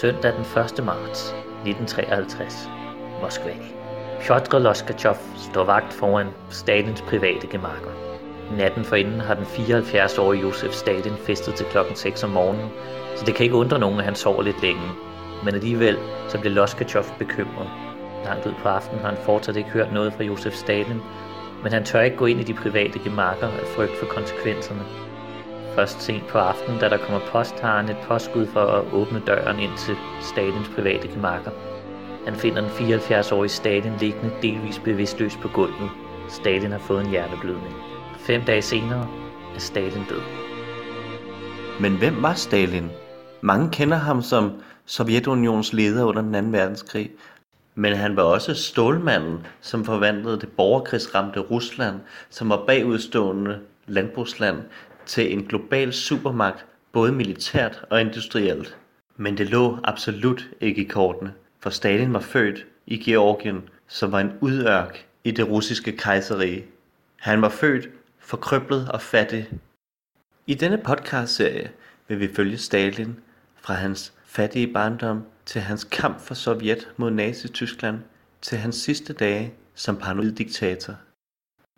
Søndag den 1. marts 1953. Moskva. Piotr Loskachev står vagt foran Stalins private gemakker. Natten forinden har den 74-årige Josef Stalin festet til klokken 6 om morgenen, så det kan ikke undre nogen, at han sover lidt længe. Men alligevel så bliver Loskachov bekymret. Langt ud på aftenen har han fortsat ikke hørt noget fra Josef Stalin, men han tør ikke gå ind i de private gemakker af frygt for konsekvenserne. Først sent på aftenen, da der kommer post, har han et påskud for at åbne døren ind til Stalins private gemakker. Han finder den 74-årige Stalin liggende delvis bevidstløs på gulvet. Stalin har fået en hjerteblødning. Fem dage senere er Stalin død. Men hvem var Stalin? Mange kender ham som Sovjetunions leder under den 2. verdenskrig, men han var også stålmanden, som forvandlede det borgerkrigsramte Rusland, som var bagudstående landbrugsland, til en global supermagt, både militært og industrielt. Men det lå absolut ikke i kortene, for Stalin var født i Georgien, som var en udørk i det russiske kejserige. Han var født forkrøblet og fattig. I denne podcastserie vil vi følge Stalin fra hans fattige barndom til hans kamp for Sovjet mod Nazi-Tyskland til hans sidste dage som paranoid diktator.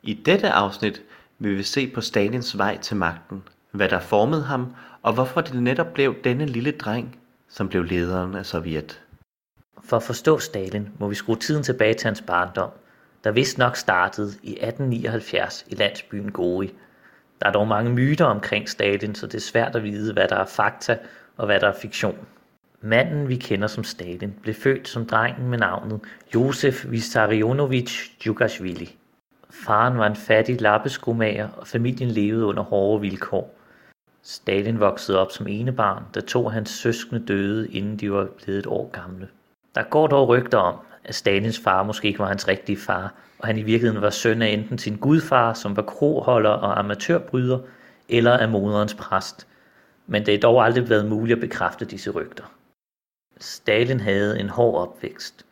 I dette afsnit vi vil se på Stalins vej til magten, hvad der formede ham, og hvorfor det netop blev denne lille dreng, som blev lederen af Sovjet. For at forstå Stalin må vi skrue tiden tilbage til hans barndom, der vist nok startede i 1879 i landsbyen Gori. Der er dog mange myter omkring Stalin, så det er svært at vide, hvad der er fakta og hvad der er fiktion. Manden, vi kender som Stalin, blev født som drengen med navnet Josef Vissarionovich Djugashvili. Faren var en fattig lappeskomager, og familien levede under hårde vilkår. Stalin voksede op som enebarn, da to af hans søskende døde, inden de var blevet et år gamle. Der går dog rygter om, at Stalins far måske ikke var hans rigtige far, og han i virkeligheden var søn af enten sin gudfar, som var kroholder og amatørbryder, eller af moderens præst. Men det er dog aldrig blevet muligt at bekræfte disse rygter. Stalin havde en hård opvækst.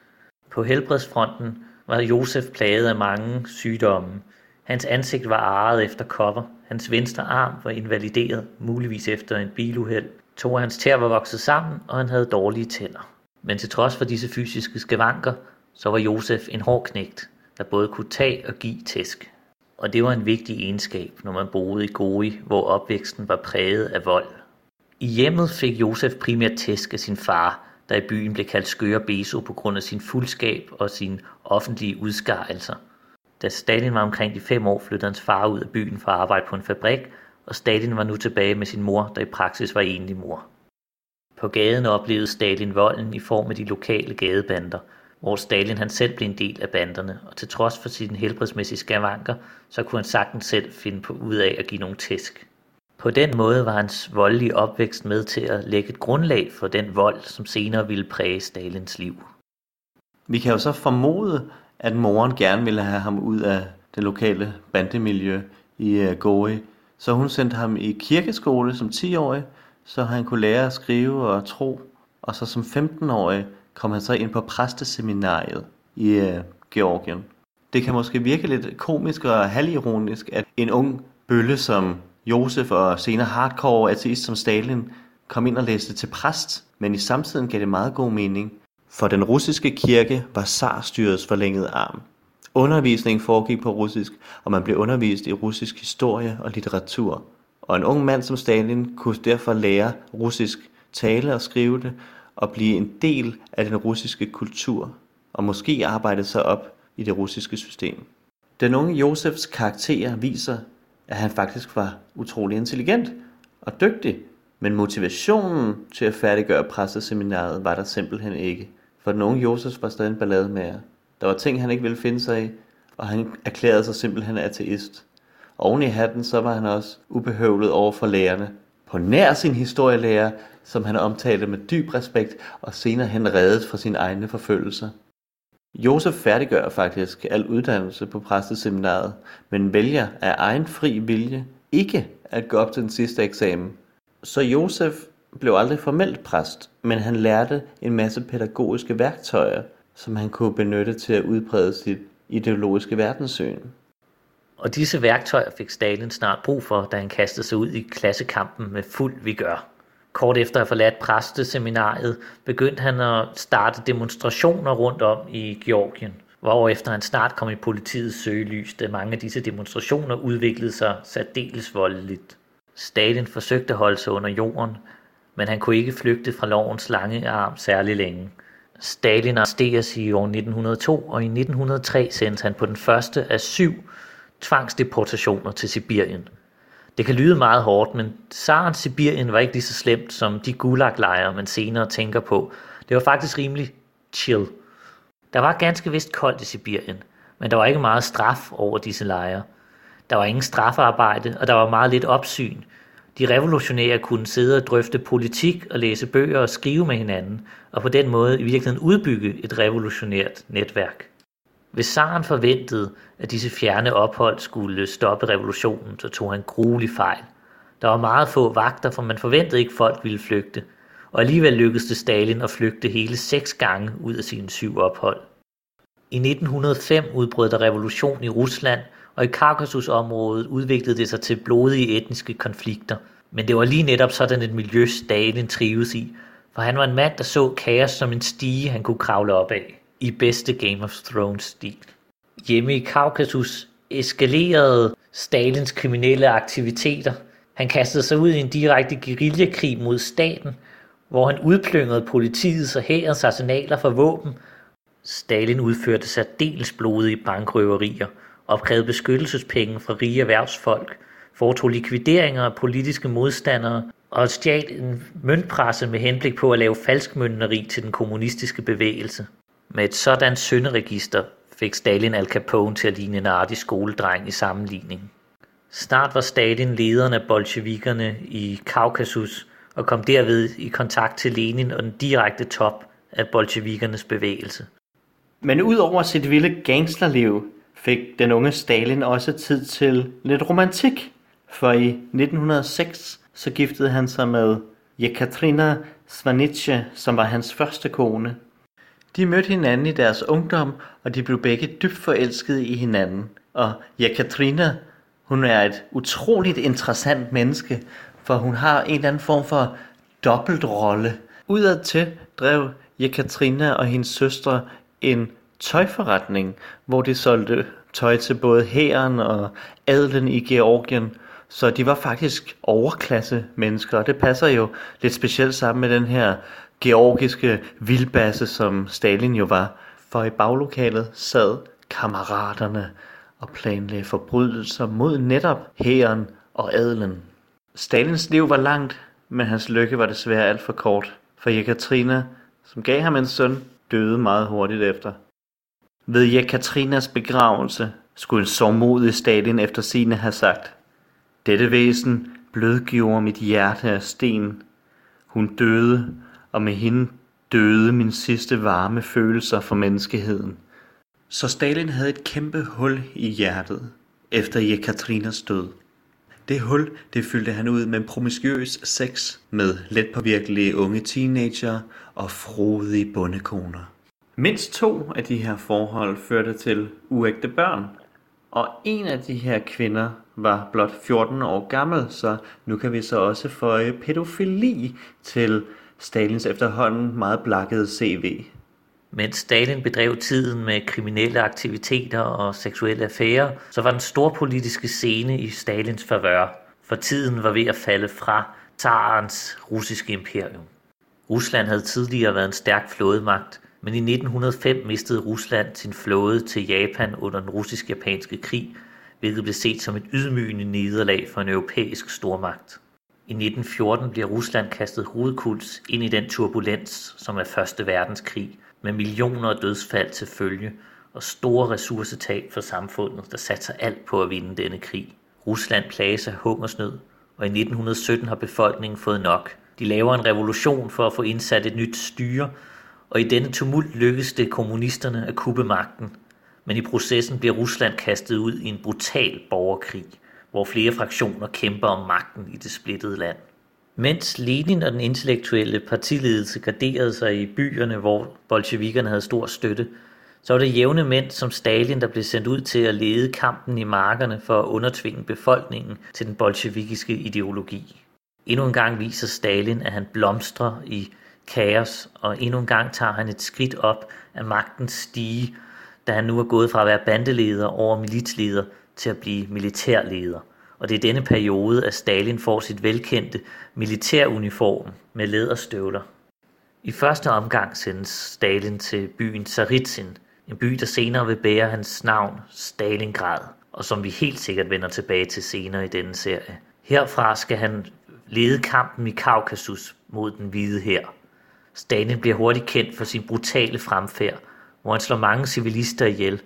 På helbredsfronten var Josef plaget af mange sygdomme. Hans ansigt var arret efter kopper. Hans venstre arm var invalideret, muligvis efter en biluheld. To af hans tær var vokset sammen, og han havde dårlige tænder. Men til trods for disse fysiske skavanker, så var Josef en hård knægt, der både kunne tage og give tæsk. Og det var en vigtig egenskab, når man boede i Gori, hvor opvæksten var præget af vold. I hjemmet fik Josef primært tæsk af sin far, der i byen blev kaldt skøre Beso på grund af sin fuldskab og sin offentlige udskarelser. Da Stalin var omkring de fem år, flyttede hans far ud af byen for at arbejde på en fabrik, og Stalin var nu tilbage med sin mor, der i praksis var enlig mor. På gaden oplevede Stalin volden i form af de lokale gadebander, hvor Stalin han selv blev en del af banderne, og til trods for sine helbredsmæssige skavanker, så kunne han sagtens selv finde på ud af at give nogle tæsk. På den måde var hans voldelige opvækst med til at lægge et grundlag for den vold, som senere ville præge Stalins liv. Vi kan jo så formode, at moren gerne ville have ham ud af det lokale bandemiljø i uh, Gori, så hun sendte ham i kirkeskole som 10-årig, så han kunne lære at skrive og tro, og så som 15-årig kom han så ind på præsteseminariet i øh, Georgien. Det kan måske virke lidt komisk og halvironisk, at en ung bølle som Josef og senere hardcore ateist som Stalin kom ind og læste til præst, men i samtiden gav det meget god mening, for den russiske kirke var zarstyrets forlængede arm. Undervisningen foregik på russisk, og man blev undervist i russisk historie og litteratur. Og en ung mand som Stalin kunne derfor lære russisk tale og skrive det, og blive en del af den russiske kultur, og måske arbejde sig op i det russiske system. Den unge Josefs karakter viser, at han faktisk var utrolig intelligent og dygtig, men motivationen til at færdiggøre præsteseminaret var der simpelthen ikke. For den unge Josef var stadig en ballade med. Der var ting, han ikke ville finde sig i, og han erklærede sig simpelthen ateist. Oven i hatten, så var han også ubehøvlet over for lærerne. På nær sin historielærer, som han omtalte med dyb respekt, og senere hen reddet fra sine egne forfølgelser. Josef færdiggør faktisk al uddannelse på præsteseminaret, men vælger af egen fri vilje ikke at gå op til den sidste eksamen. Så Josef blev aldrig formelt præst, men han lærte en masse pædagogiske værktøjer, som han kunne benytte til at udbrede sit ideologiske verdenssyn. Og disse værktøjer fik Stalin snart brug for, da han kastede sig ud i klassekampen med fuld vigør. Kort efter at have forladt præsteseminariet, begyndte han at starte demonstrationer rundt om i Georgien, hvorefter han snart kom i politiets søgelys, da mange af disse demonstrationer udviklede sig særdeles voldeligt. Stalin forsøgte at holde sig under jorden, men han kunne ikke flygte fra lovens lange arm særlig længe. Stalin arresteres i år 1902, og i 1903 sendes han på den første af syv tvangsdeportationer til Sibirien. Det kan lyde meget hårdt, men Saren Sibirien var ikke lige så slemt som de gulaglejre, man senere tænker på. Det var faktisk rimelig chill. Der var ganske vist koldt i Sibirien, men der var ikke meget straf over disse lejre. Der var ingen straffearbejde, og der var meget lidt opsyn. De revolutionære kunne sidde og drøfte politik og læse bøger og skrive med hinanden, og på den måde i virkeligheden udbygge et revolutionært netværk. Hvis zaren forventede, at disse fjerne ophold skulle stoppe revolutionen, så tog han gruelig fejl. Der var meget få vagter, for man forventede ikke, at folk ville flygte, og alligevel lykkedes det Stalin at flygte hele seks gange ud af sine syv ophold. I 1905 udbrød der revolution i Rusland, og i Kaukasusområdet udviklede det sig til blodige etniske konflikter. Men det var lige netop sådan et miljø, Stalin trives i, for han var en mand, der så kaos som en stige, han kunne kravle op af i bedste Game of Thrones-stil. Hjemme i Kaukasus eskalerede Stalins kriminelle aktiviteter. Han kastede sig ud i en direkte guerillakrig mod staten, hvor han udplyngede politiets og hærens arsenaler for våben. Stalin udførte særdeles blodige bankrøverier, opkrævede beskyttelsespenge fra rige erhvervsfolk, foretog likvideringer af politiske modstandere og stjal en møntpresse med henblik på at lave falskmøntneri til den kommunistiske bevægelse. Med et sådan synderegister fik Stalin Al Capone til at ligne en artig skoledreng i sammenligning. Snart var Stalin lederen af bolsjevikerne i Kaukasus og kom derved i kontakt til Lenin og den direkte top af bolsjevikernes bevægelse. Men udover sit vilde gangsterliv, fik den unge Stalin også tid til lidt romantik, for i 1906 så giftede han sig med Jekaterina Svanitsche, som var hans første kone. De mødte hinanden i deres ungdom, og de blev begge dybt forelskede i hinanden. Og Jekaterina, hun er et utroligt interessant menneske, for hun har en eller anden form for dobbeltrolle. Udadtil drev Jekaterina og hendes søstre en tøjforretning, hvor de solgte tøj til både hæren og adelen i Georgien. Så de var faktisk overklasse mennesker, og det passer jo lidt specielt sammen med den her georgiske vildbasse, som Stalin jo var, for i baglokalet sad kammeraterne og planlagde forbrydelser mod netop hæren og adelen. Stalins liv var langt, men hans lykke var desværre alt for kort, for Jekaterina, som gav ham en søn, døde meget hurtigt efter. Ved Jekaterinas begravelse skulle en sårmodig Stalin efter sine have sagt, dette væsen blødgjorde mit hjerte af sten. Hun døde, og med hende døde min sidste varme følelser for menneskeheden. Så Stalin havde et kæmpe hul i hjertet efter Jekaterinas død. Det hul, det fyldte han ud med promiskuøs sex med letpåvirkelige unge teenager og frodige bondekoner. Mindst to af de her forhold førte til uægte børn, og en af de her kvinder var blot 14 år gammel, så nu kan vi så også føje pædofili til Stalins efterhånden meget blakkede CV. Mens Stalin bedrev tiden med kriminelle aktiviteter og seksuelle affærer, så var den storpolitiske scene i Stalins favør, for tiden var ved at falde fra tsarens russiske imperium. Rusland havde tidligere været en stærk flådemagt, men i 1905 mistede Rusland sin flåde til Japan under den russisk-japanske krig, hvilket blev set som et ydmygende nederlag for en europæisk stormagt. I 1914 bliver Rusland kastet hovedkuls ind i den turbulens, som er Første Verdenskrig, med millioner af dødsfald til følge og store ressourcetab for samfundet, der satser alt på at vinde denne krig. Rusland plages af hungersnød, og i 1917 har befolkningen fået nok. De laver en revolution for at få indsat et nyt styre, og i denne tumult lykkes det kommunisterne at kuppe magten. Men i processen bliver Rusland kastet ud i en brutal borgerkrig – hvor flere fraktioner kæmper om magten i det splittede land. Mens Lenin og den intellektuelle partiledelse garderede sig i byerne, hvor bolsjevikerne havde stor støtte, så var det jævne mænd som Stalin, der blev sendt ud til at lede kampen i markerne for at undertvinge befolkningen til den bolsjevikiske ideologi. Endnu en gang viser Stalin, at han blomstrer i kaos, og endnu en gang tager han et skridt op af magtens stige, da han nu er gået fra at være bandeleder over militsleder til at blive militærleder. Og det er denne periode, at Stalin får sit velkendte militæruniform med læderstøvler. I første omgang sendes Stalin til byen Saritsin, en by, der senere vil bære hans navn, Stalingrad, og som vi helt sikkert vender tilbage til senere i denne serie. Herfra skal han lede kampen i Kaukasus mod den hvide her. Stalin bliver hurtigt kendt for sin brutale fremfærd, hvor han slår mange civilister ihjel,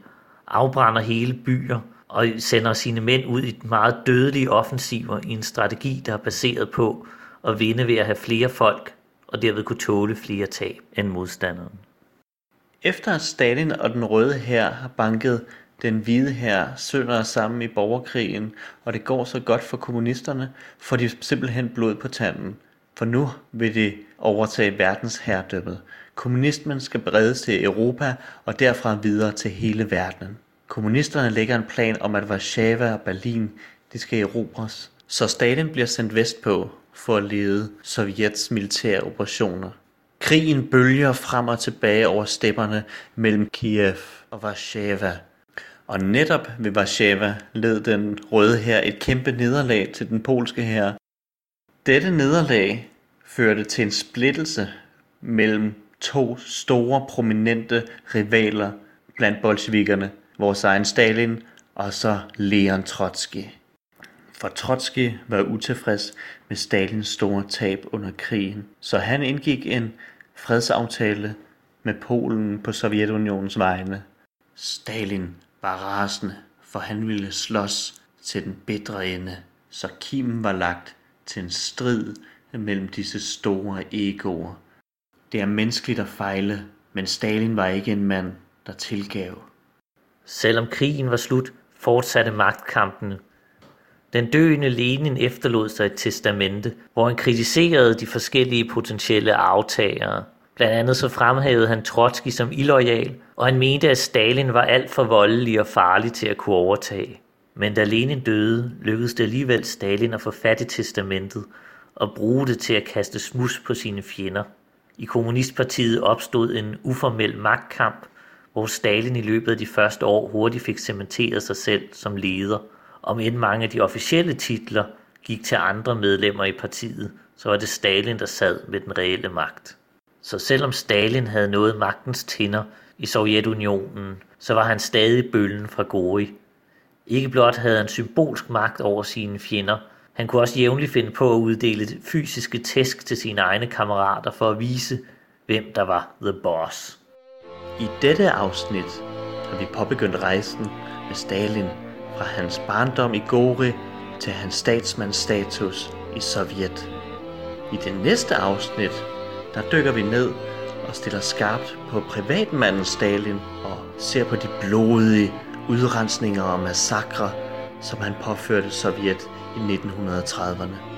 afbrænder hele byer og sender sine mænd ud i meget dødelige offensiver i en strategi, der er baseret på at vinde ved at have flere folk og derved kunne tåle flere tab end modstanderen. Efter at Stalin og den røde hær har banket den hvide hær sønder sammen i borgerkrigen, og det går så godt for kommunisterne, får de simpelthen blod på tanden. For nu vil de overtage verdensherredømmet. Kommunismen skal bredes til Europa og derfra videre til hele verden. Kommunisterne lægger en plan om, at Warszawa og Berlin de skal erobres, så Stalin bliver sendt vestpå for at lede Sovjets militære operationer. Krigen bølger frem og tilbage over stepperne mellem Kiev og Warszawa. Og netop ved Warszawa led den røde her et kæmpe nederlag til den polske her. Dette nederlag førte til en splittelse mellem to store prominente rivaler blandt bolsjevikerne, vores egen Stalin og så Leon Trotsky. For Trotsky var utilfreds med Stalins store tab under krigen, så han indgik en fredsaftale med Polen på Sovjetunionens vegne. Stalin var rasende, for han ville slås til den bedre ende, så kimen var lagt til en strid mellem disse store egoer. Det er menneskeligt at fejle, men Stalin var ikke en mand, der tilgav. Selvom krigen var slut, fortsatte magtkampene. Den døende Lenin efterlod sig et testamente, hvor han kritiserede de forskellige potentielle aftagere. Blandt andet så fremhævede han Trotsky som illoyal, og han mente, at Stalin var alt for voldelig og farlig til at kunne overtage. Men da Lenin døde, lykkedes det alligevel Stalin at få fat i testamentet og bruge det til at kaste smus på sine fjender. I Kommunistpartiet opstod en uformel magtkamp, hvor Stalin i løbet af de første år hurtigt fik cementeret sig selv som leder. Om end mange af de officielle titler gik til andre medlemmer i partiet, så var det Stalin, der sad med den reelle magt. Så selvom Stalin havde nået magtens tinder i Sovjetunionen, så var han stadig bøllen fra Gori. Ikke blot havde han symbolsk magt over sine fjender, han kunne også jævnligt finde på at uddele fysiske tæsk til sine egne kammerater for at vise, hvem der var the boss. I dette afsnit har vi påbegyndt rejsen med Stalin fra hans barndom i Gori til hans statsmandsstatus i Sovjet. I det næste afsnit, der dykker vi ned og stiller skarpt på privatmanden Stalin og ser på de blodige udrensninger og massakre, som han påførte Sovjet i 1930'erne.